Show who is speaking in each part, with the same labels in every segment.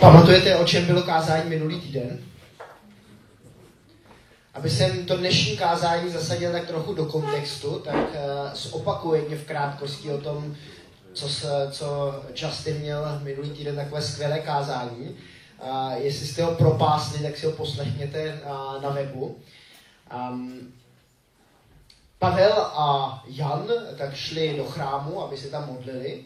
Speaker 1: Pamatujete, o čem bylo kázání minulý týden? Aby jsem to dnešní kázání zasadil tak trochu do kontextu, tak uh, zopakuji v krátkosti o tom, co, se, co Justin měl minulý týden takové skvělé kázání. Uh, jestli jste ho propásli, tak si ho poslechněte uh, na webu. Um, Pavel a Jan tak šli do chrámu, aby se tam modlili.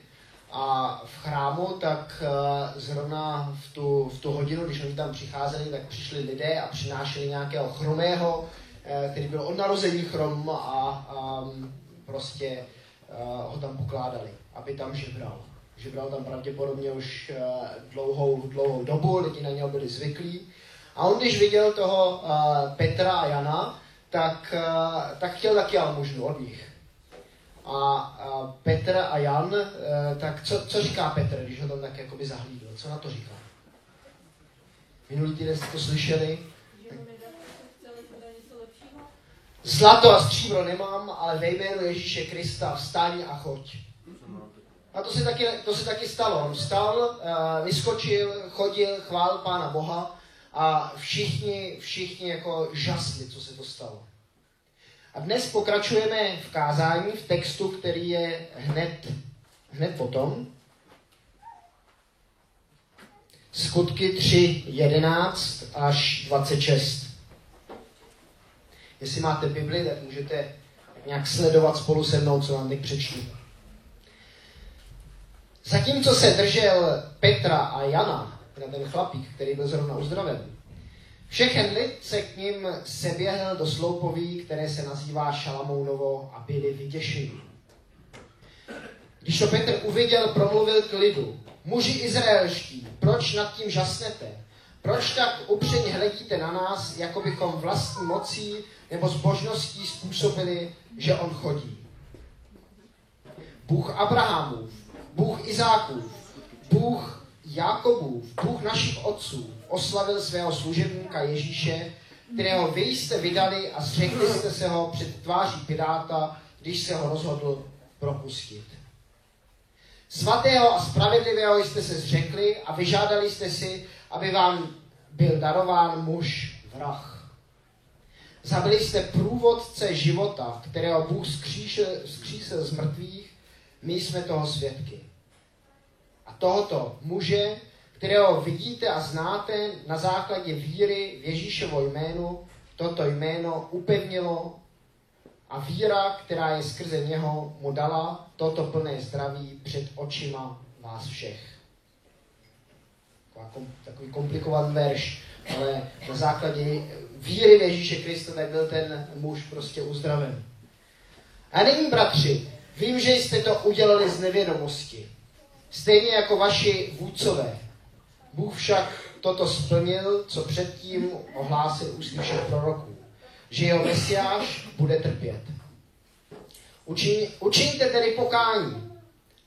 Speaker 1: A v chrámu tak uh, zrovna v tu, v tu hodinu, když oni tam přicházeli, tak přišli lidé a přinášeli nějakého chromého, uh, který byl od narození chrom a um, prostě uh, ho tam pokládali, aby tam žebral. Žebral tam pravděpodobně už uh, dlouhou, dlouhou dobu, lidi na něho byli zvyklí. A on, když viděl toho Petra a Jana, tak, tak chtěl taky almužnu od nich. A, Petr a Jan, uh, tak co, co říká Petr, když ho tam tak jakoby zahlídl? Co na to říká? Minulý týden jste to slyšeli? Zlato a stříbro nemám, ale ve jménu Ježíše Krista vstaň a choď. A to se taky, to se taky stalo. On vstal, vyskočil, chodil, chválil Pána Boha a všichni, všichni jako žasli, co se to stalo. A dnes pokračujeme v kázání, v textu, který je hned, hned potom. Skutky 3, 11 až 26. Jestli máte Bibli, tak můžete nějak sledovat spolu se mnou, co vám teď přečtu. Zatímco se držel Petra a Jana, ten chlapík, který byl zrovna uzdraven, Všechen lid se k ním seběhl do sloupoví, které se nazývá Šalamounovo a byli vyděšení. Když to Petr uviděl, promluvil k lidu. Muži izraelští, proč nad tím žasnete? Proč tak upřeně hledíte na nás, jako bychom vlastní mocí nebo zbožností způsobili, že on chodí? Bůh Abrahamův, Bůh Izákův, Bůh Jakobův, Bůh našich otců, oslavil svého služebníka Ježíše, kterého vy jste vydali a zřekli jste se ho před tváří Piráta, když se ho rozhodl propustit. Svatého a spravedlivého jste se zřekli a vyžádali jste si, aby vám byl darován muž vrah. Zabili jste průvodce života, kterého Bůh skříšil, skřísil z mrtvých, my jsme toho svědky. Tohoto muže kterého vidíte a znáte na základě víry v Ježíšovo jménu, toto jméno upevnilo a víra, která je skrze něho, mu dala toto plné zdraví před očima vás všech. Takový komplikovaný verš, ale na základě víry v Ježíše Krista tak byl ten muž prostě uzdraven. A nyní, bratři, vím, že jste to udělali z nevědomosti. Stejně jako vaši vůdcové. Bůh však toto splnil, co předtím ohlásil ústy všech proroků, že jeho mesiáš bude trpět. Učin, učiňte tedy pokání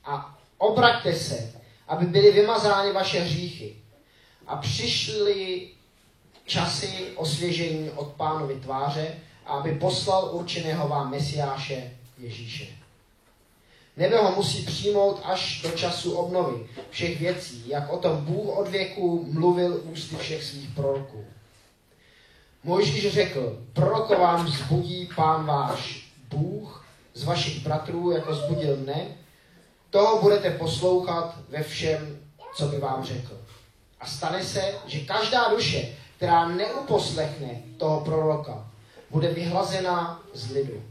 Speaker 1: a obraťte se, aby byly vymazány vaše hříchy a přišly časy osvěžení od pánovi tváře a aby poslal určeného vám mesiáše Ježíše. Nebe ho musí přijmout až do času obnovy všech věcí, jak o tom Bůh od věku mluvil ústy všech svých proroků. Mojžíš řekl, proroko vám vzbudí pán váš Bůh z vašich bratrů, jako zbudil mne, toho budete poslouchat ve všem, co by vám řekl. A stane se, že každá duše, která neuposlechne toho proroka, bude vyhlazena z lidu.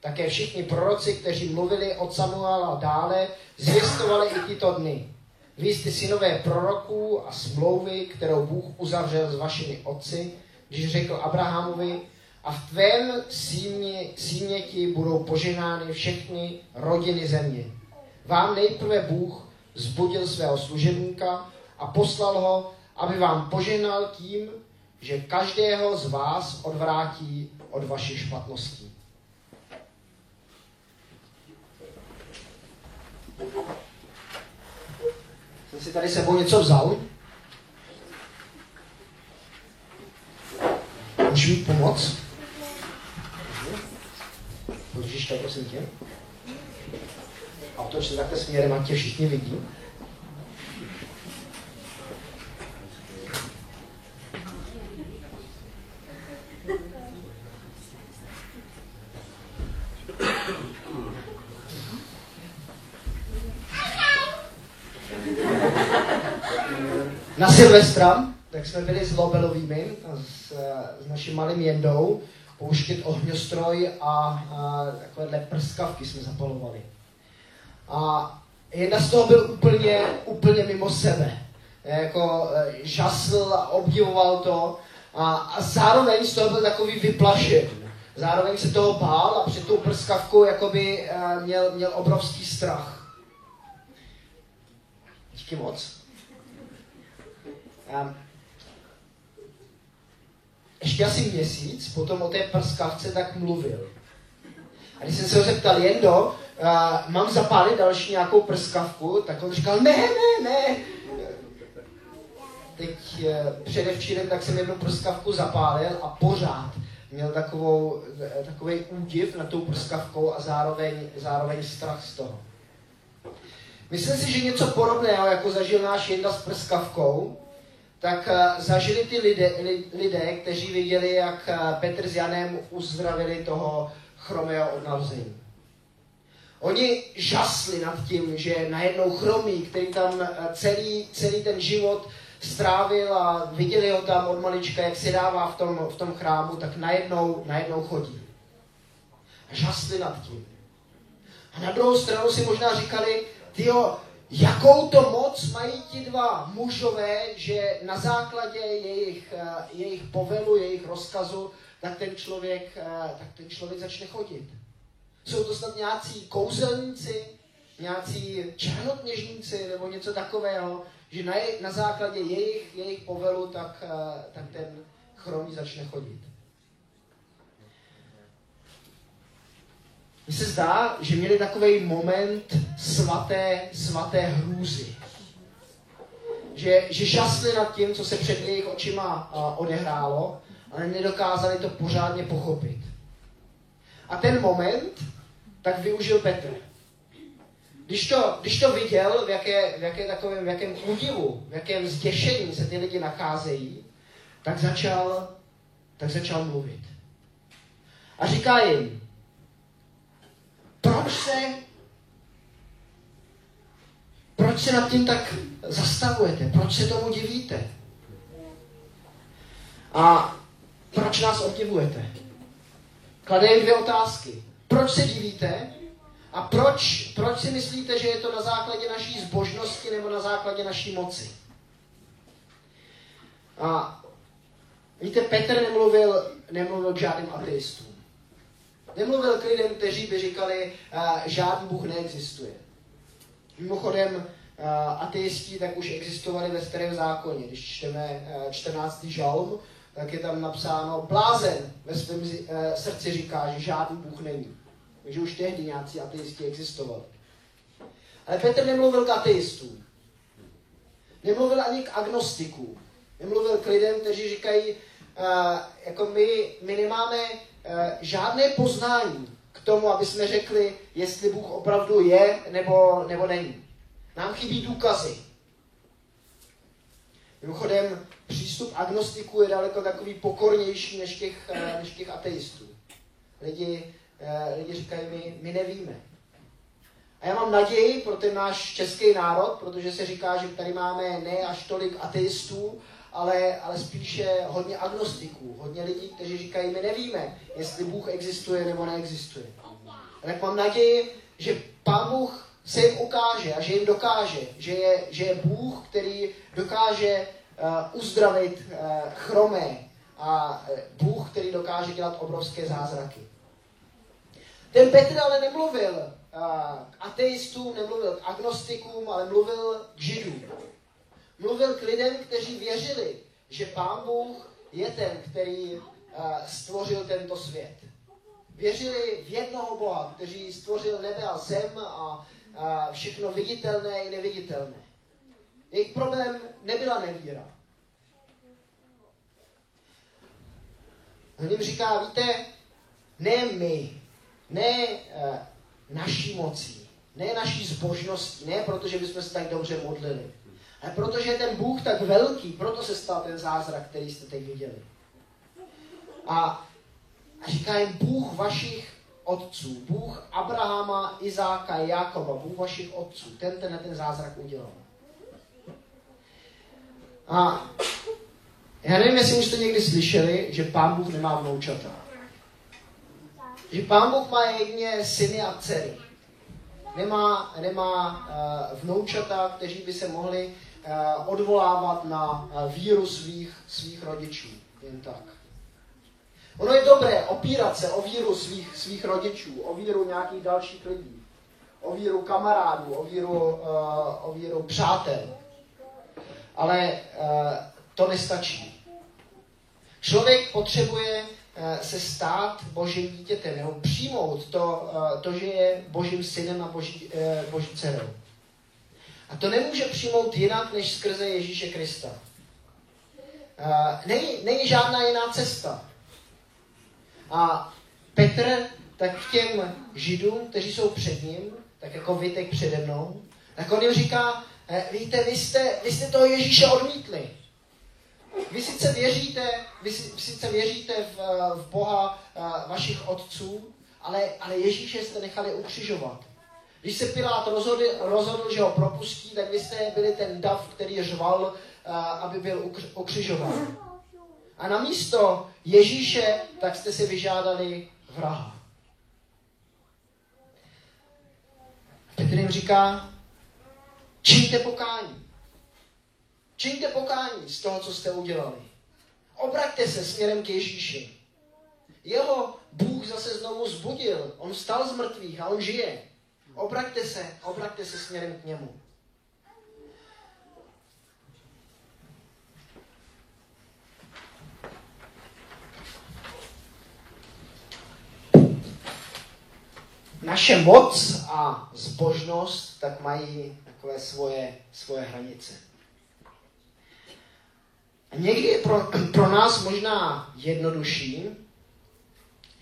Speaker 1: Také všichni proroci, kteří mluvili od Samuela dále, zvěstovali i tyto dny. Vy jste synové proroků a smlouvy, kterou Bůh uzavřel s vašimi otci, když řekl Abrahamovi, a v tvém símě, síměti budou poženány všechny rodiny země. Vám nejprve Bůh zbudil svého služebníka a poslal ho, aby vám poženal tím, že každého z vás odvrátí od vašich špatností. Jsem si tady sebou něco vzal. Můžu mi pomoct? Podržíš to, prosím tě? A otoč se takhle směrem, ať tě všichni vidí. na Silvestra, tak jsme byli s Lobelovými, s, s naším malým jendou, pouštět ohňostroj a, a takovéhle prskavky jsme zapalovali. A jedna z toho byl úplně, úplně mimo sebe. Jako e, žasl a obdivoval to a, a zároveň z toho byl takový vyplašen. Zároveň se toho bál a před tou prskavkou jakoby měl, měl obrovský strach. Díky moc. Um, ještě asi měsíc potom o té prskavce tak mluvil. A když jsem se ho zeptal, Jendo, uh, mám zapálit další nějakou prskavku, tak on říkal, ne, ne, ne. Teď uh, předevčírem tak jsem jednu prskavku zapálil a pořád měl takovou, takový údiv na tou prskavkou a zároveň, zároveň strach z toho. Myslím si, že něco podobného, jako zažil náš Jenda s prskavkou, tak uh, zažili ty lidé, lidé, kteří viděli, jak uh, Petr s Janem uzdravili toho chromého od narození. Oni žasli nad tím, že najednou chromý, který tam uh, celý, celý ten život strávil a viděli ho tam od malička, jak se dává v tom, v tom chrámu, tak najednou, najednou chodí. A žasli nad tím. A na druhou stranu si možná říkali, tyjo, jakou to moc mají ti dva mužové, že na základě jejich, eh, jejich povelu, jejich rozkazu, tak ten člověk, eh, tak ten člověk začne chodit. Jsou to snad nějací kouzelníci, nějací černotněžníci nebo něco takového, že na, na základě jejich, jejich povelu tak, eh, tak ten chromý začne chodit. Mně se zdá, že měli takový moment svaté, svaté hrůzy. Že, že žasli nad tím, co se před jejich očima uh, odehrálo, ale nedokázali to pořádně pochopit. A ten moment tak využil Petr. Když to, když to viděl, v, jaké, v, jaké takovém, v jakém údivu, v jakém zděšení se ty lidi nacházejí, tak začal, tak začal mluvit. A říká jim, proč se, proč se nad tím tak zastavujete? Proč se tomu divíte? A proč nás obdivujete? Klade dvě otázky. Proč se divíte? A proč, proč si myslíte, že je to na základě naší zbožnosti nebo na základě naší moci? A víte, Petr nemluvil, nemluvil k žádným ateistům. Nemluvil k lidem, kteří by říkali, žádný Bůh neexistuje. Mimochodem, ateisti tak už existovali ve starém zákoně. Když čteme uh, 14. žalm, tak je tam napsáno, blázen ve svém uh, srdci říká, že žádný Bůh není. Takže už tehdy nějací ateisti existovali. Ale Petr nemluvil k ateistům. Nemluvil ani k agnostikům. Nemluvil k lidem, kteří říkají, uh, jako my, my nemáme žádné poznání k tomu, aby jsme řekli, jestli Bůh opravdu je nebo, nebo není. Nám chybí důkazy. Mimochodem, přístup agnostiků je daleko takový pokornější než těch, uh, než těch ateistů. Lidi Eh, lidi říkají, my, my nevíme. A já mám naději pro ten náš český národ, protože se říká, že tady máme ne až tolik ateistů, ale, ale spíše hodně agnostiků, hodně lidí, kteří říkají, my nevíme, jestli Bůh existuje nebo neexistuje. Tak mám naději, že Pán Bůh se jim ukáže a že jim dokáže, že je, že je Bůh, který dokáže uh, uzdravit uh, chromé a uh, Bůh, který dokáže dělat obrovské zázraky. Ten Petr ale nemluvil k ateistům, nemluvil k agnostikům, ale mluvil k židům. Mluvil k lidem, kteří věřili, že Pán Bůh je ten, který stvořil tento svět. Věřili v jednoho Boha, který stvořil nebe a zem a všechno viditelné i neviditelné. Jejich problém nebyla nevíra. On jim říká, víte, ne my, ne uh, naší mocí, ne naší zbožností, ne protože bychom se tak dobře modlili, ale protože je ten Bůh tak velký, proto se stal ten zázrak, který jste teď viděli. A, a říká jim Bůh vašich otců, Bůh Abrahama, Izáka, Jakoba, Bůh vašich otců, ten ten ten zázrak udělal. A já nevím, jestli už jste někdy slyšeli, že pán Bůh nemá vnoučata. Že pán Bůh má jedně syny a dcery. Nemá, nemá uh, vnoučata, kteří by se mohli odvolávat na uh, víru svých, svých rodičů. Jen tak. Ono je dobré opírat se o víru svých, svých rodičů, o víru nějakých dalších lidí, o víru kamarádů, o víru, uh, o víru přátel. Ale to nestačí. Člověk potřebuje se stát božím dítětem, nebo přijmout to, to, že je božím synem a boží, boží dcerou. A to nemůže přijmout jinak, než skrze Ježíše Krista. Není, není žádná jiná cesta. A Petr tak k těm židům, kteří jsou před ním, tak jako vy teď přede mnou, tak on jim říká, eh, víte, vy jste, vy jste toho Ježíše odmítli. Vy sice věříte, vy sice věříte v, v Boha eh, vašich otců, ale, ale Ježíše jste nechali ukřižovat. Když se Pilát rozhodl, rozhodl, že ho propustí, tak vy jste byli ten dav, který řval, eh, aby byl ukřižován. A na místo Ježíše, tak jste si vyžádali vraha. Petr jim říká, čiňte pokání. Čiňte pokání z toho, co jste udělali. Obraťte se směrem k Ježíši. Jeho Bůh zase znovu zbudil. On vstal z mrtvých a on žije. Obraťte se, obraťte se směrem k němu. naše moc a zbožnost tak mají takové svoje, svoje hranice. A někdy je pro, pro nás možná jednodušší,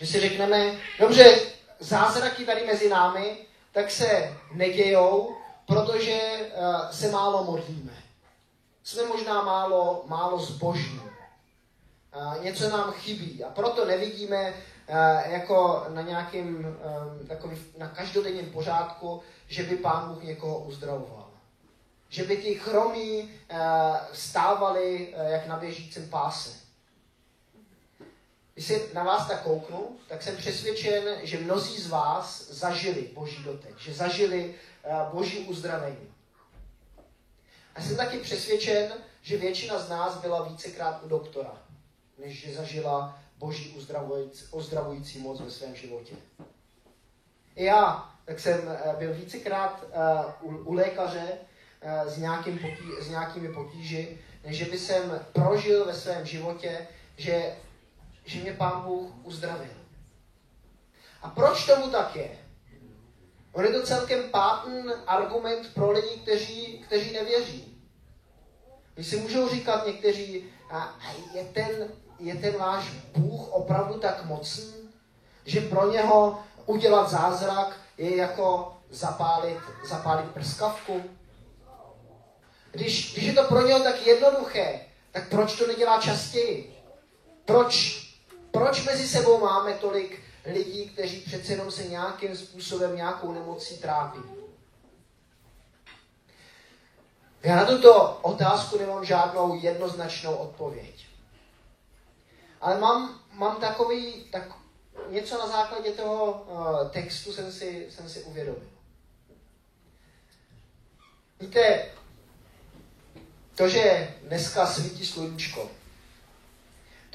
Speaker 1: že si řekneme, dobře, zázraky tady mezi námi, tak se nedějou, protože uh, se málo modlíme. Jsme možná málo, málo zbožní. Uh, něco nám chybí a proto nevidíme Eh, jako na nějakým eh, takový, na každodenním pořádku, že by pán Bůh někoho uzdravoval. Že by ti chromí eh, stávali jak na běžícím páse. Když se na vás tak kouknu, tak jsem přesvědčen, že mnozí z vás zažili boží dotek, že zažili boží uzdravení. A jsem taky přesvědčen, že většina z nás byla vícekrát u doktora, než že zažila boží uzdravující, uzdravující moc ve svém životě. I já, tak jsem eh, byl vícekrát uh, u, u lékaře s, nějakým potí, s nějakými potíži, než by jsem prožil ve svém životě, že, že mě Pán Bůh uzdravil. A proč tomu tak je? On je to celkem pátný argument pro lidi, kteří, kteří nevěří. Když si můžou říkat někteří, a je ten je ten váš Bůh opravdu tak mocný, že pro něho udělat zázrak je jako zapálit, zapálit prskavku? Když, když je to pro něho tak jednoduché, tak proč to nedělá častěji? Proč, proč mezi sebou máme tolik lidí, kteří přece jenom se nějakým způsobem, nějakou nemocí trápí? Já na tuto otázku nemám žádnou jednoznačnou odpověď. Ale mám, mám takový, tak něco na základě toho uh, textu jsem si, jsem si uvědomil. Víte, to, že dneska svítí sluníčko,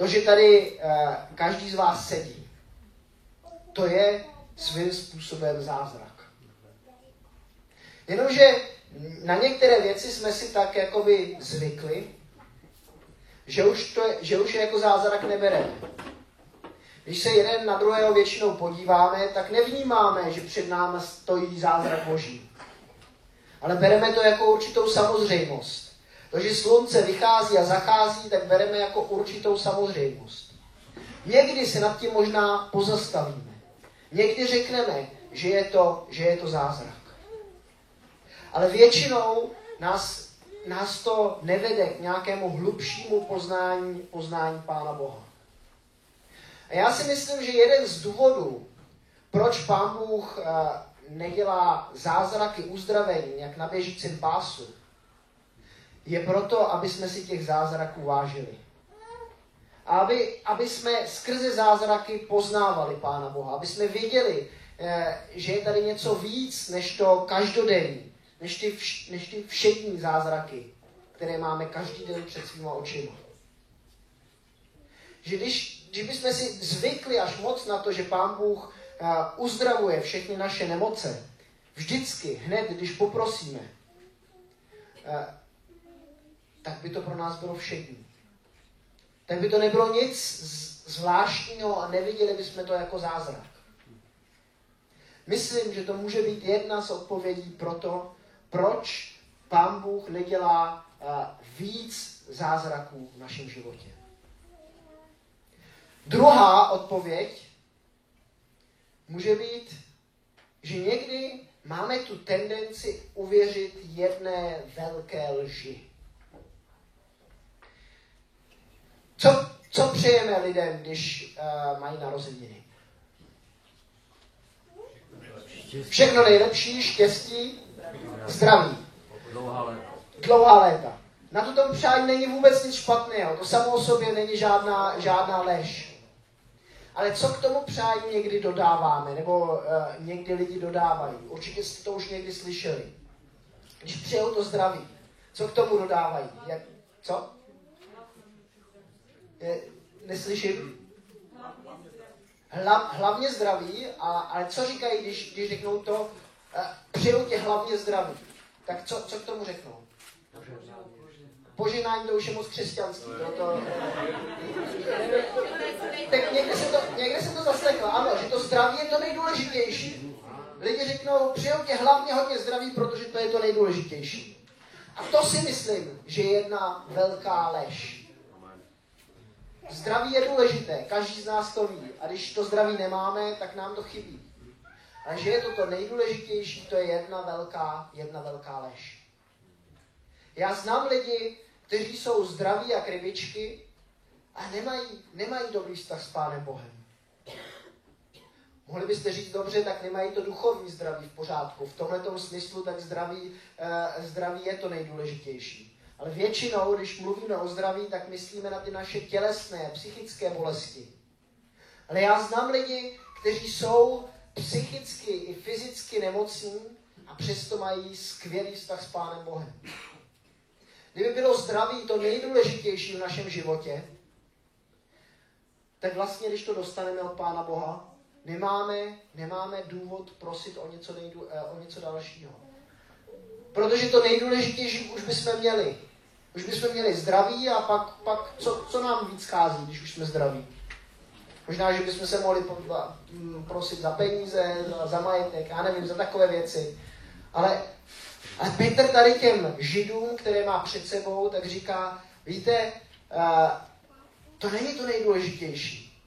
Speaker 1: to, že tady uh, každý z vás sedí, to je svým způsobem zázrak. Jenomže na některé věci jsme si tak jakoby zvykli, že už, to je, že už je jako zázrak nebereme. Když se jeden na druhého většinou podíváme, tak nevnímáme, že před námi stojí zázrak Boží. Ale bereme to jako určitou samozřejmost. To, že slunce vychází a zachází, tak bereme jako určitou samozřejmost. Někdy se nad tím možná pozastavíme. Někdy řekneme, že je to, že je to zázrak. Ale většinou nás nás to nevede k nějakému hlubšímu poznání, poznání Pána Boha. A já si myslím, že jeden z důvodů, proč Pán Bůh eh, nedělá zázraky uzdravení, jak na běžícím pásu, je proto, aby jsme si těch zázraků vážili. A aby, aby jsme skrze zázraky poznávali Pána Boha, aby jsme věděli, eh, že je tady něco víc než to každodenní, než ty, vš, než ty všední zázraky, které máme každý den před svýma očima. Že když, když bychom si zvykli až moc na to, že Pán Bůh uh, uzdravuje všechny naše nemoce, vždycky, hned, když poprosíme, uh, tak by to pro nás bylo všední. Tak by to nebylo nic zvláštního a neviděli bychom to jako zázrak. Myslím, že to může být jedna z odpovědí pro to, proč Pán Bůh nedělá víc zázraků v našem životě. Druhá odpověď může být, že někdy máme tu tendenci uvěřit jedné velké lži. Co, co přejeme lidem, když uh, mají narozeniny? Všechno nejlepší, štěstí, zdraví. Dlouhá léta. Dlouhá léta. Na to tom přání není vůbec nic špatného. To samo o sobě není žádná, žádná lež. Ale co k tomu přání někdy dodáváme, nebo uh, někdy lidi dodávají? Určitě jste to už někdy slyšeli. Když přijou to zdraví, co k tomu dodávají? Jak, co? Neslyším? Hla, hlavně zdraví, a, ale co říkají, když, když řeknou to, uh, přijou tě hlavně zdraví? Tak co, co k tomu řeknou? Požehnání to už je moc křesťanský. To, to... Tak někde se to, někde se to zaslechlo, ano, že to zdraví je to nejdůležitější. Lidi řeknou, přijou tě hlavně hodně zdraví, protože to je to nejdůležitější. A to si myslím, že je jedna velká lež. Zdraví je důležité, každý z nás to ví. A když to zdraví nemáme, tak nám to chybí. A že je to to nejdůležitější, to je jedna velká, jedna velká lež. Já znám lidi, kteří jsou zdraví jak rybičky a nemají, nemají dobrý vztah s Pánem Bohem. Mohli byste říct dobře, tak nemají to duchovní zdraví v pořádku. V tomhle smyslu tak zdraví, eh, zdraví je to nejdůležitější. Ale většinou, když mluvíme o zdraví, tak myslíme na ty naše tělesné, psychické bolesti. Ale já znám lidi, kteří jsou psychicky i fyzicky nemocní a přesto mají skvělý vztah s Pánem Bohem. Kdyby bylo zdraví to nejdůležitější v našem životě, tak vlastně, když to dostaneme od Pána Boha, nemáme, nemáme důvod prosit o něco, nejdu, eh, o něco dalšího. Protože to nejdůležitější už bychom měli. Už bychom měli zdraví a pak, pak co, co nám víc chází, když už jsme zdraví? Možná, že bychom se mohli prosit za peníze, za, za majetek, já nevím, za takové věci. Ale a Petr tady těm židům, které má před sebou, tak říká, víte, to není to nejdůležitější.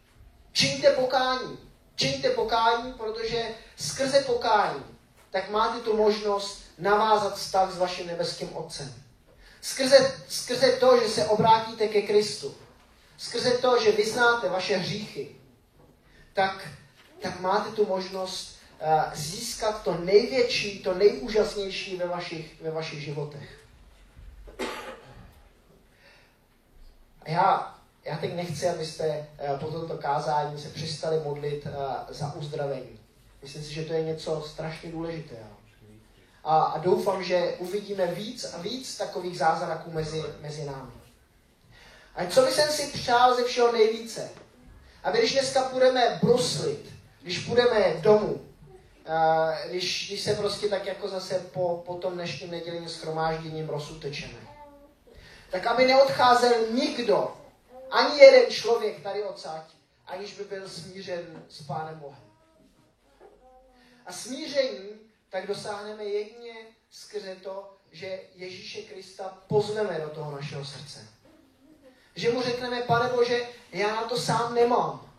Speaker 1: Čiňte pokání. Čiňte pokání, protože skrze pokání tak máte tu možnost navázat vztah s vaším nebeským Otcem. Skrze, skrze to, že se obrátíte ke Kristu, skrze to, že vyznáte vaše hříchy, tak, tak máte tu možnost Eh, získat to největší, to nejúžasnější ve vašich, ve vašich životech. Já, já teď nechci, abyste eh, po tomto kázání se přestali modlit eh, za uzdravení. Myslím si, že to je něco strašně důležitého. A, doufám, že uvidíme víc a víc takových zázraků mezi, mezi námi. A co bych si přál ze všeho nejvíce? Aby když dneska půjdeme bruslit, když půjdeme domů, když, když se prostě tak jako zase po, po tom dnešním nedělním schromážděním rozutečeme. Tak aby neodcházel nikdo, ani jeden člověk tady odsaď, aniž by byl smířen s Pánem Bohem. A smíření tak dosáhneme jedině skrze to, že Ježíše Krista pozveme do toho našeho srdce. Že mu řekneme, pane Bože, já na to sám nemám.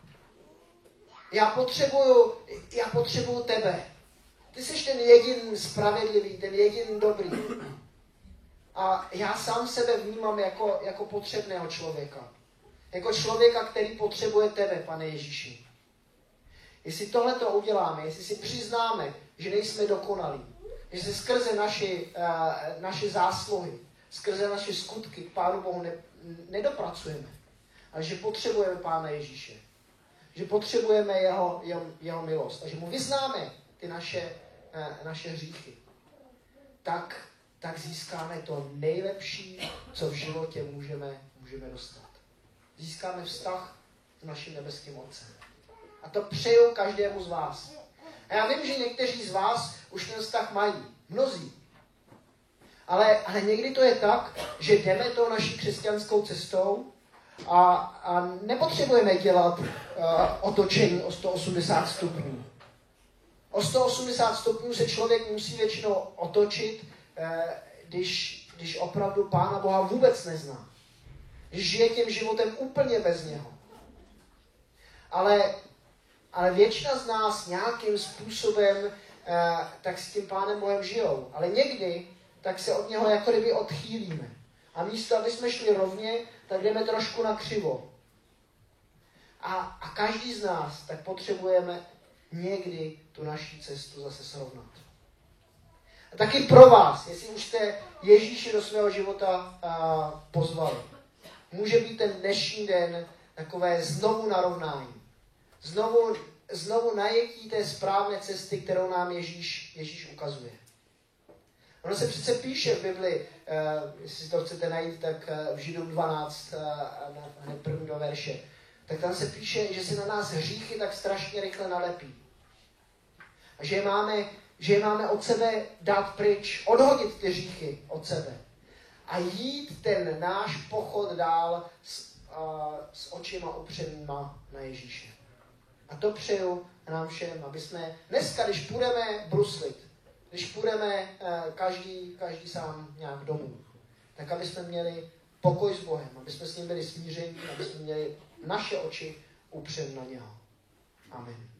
Speaker 1: Já potřebuju, já potřebuju tebe. Ty jsi ten jedin spravedlivý, ten jedin dobrý. A já sám sebe vnímám jako, jako potřebného člověka. Jako člověka, který potřebuje tebe, pane Ježíši. Jestli tohle to uděláme, jestli si přiznáme, že nejsme dokonalí, že se skrze naši, uh, naše zásluhy, skrze naše skutky k Pánu Bohu ne, nedopracujeme, ale že potřebujeme Pána Ježíše. Že potřebujeme jeho, jeho, jeho milost a že mu vyznáme ty naše, eh, naše hříchy. Tak, tak získáme to nejlepší, co v životě můžeme, můžeme dostat. Získáme vztah s naším nebeským Otcem. A to přeju každému z vás. A já vím, že někteří z vás už ten vztah mají. Mnozí. Ale, ale někdy to je tak, že jdeme tou naší křesťanskou cestou a, a nepotřebujeme dělat uh, otočení o 180 stupňů. O 180 stupňů se člověk musí většinou otočit, uh, když, když opravdu Pána Boha vůbec nezná. Když žije tím životem úplně bez něho. Ale, ale většina z nás nějakým způsobem uh, tak s tím Pánem Bohem žijou. Ale někdy tak se od něho jako kdyby odchýlíme. A místo, aby jsme šli rovně, tak jdeme trošku na křivo. A, a každý z nás tak potřebujeme někdy tu naší cestu zase srovnat. A taky pro vás, jestli už jste Ježíši do svého života a, pozvali, může být ten dnešní den takové znovu narovnání. Znovu, znovu najetí té správné cesty, kterou nám Ježíš, Ježíš ukazuje. Ono se přece píše v Bibli, uh, jestli to chcete najít, tak uh, v Židům 12, uh, hned první do verše, tak tam se píše, že se na nás hříchy tak strašně rychle nalepí. A že je máme, že je máme od sebe dát pryč, odhodit ty hříchy od sebe. A jít ten náš pochod dál s, uh, s očima upřenýma na Ježíše. A to přeju nám všem, aby jsme dneska, když půjdeme bruslit, když půjdeme eh, každý, každý sám nějak domů, tak aby jsme měli pokoj s Bohem, aby jsme s ním byli smíření, aby jsme měli naše oči upřen na něho. Amen.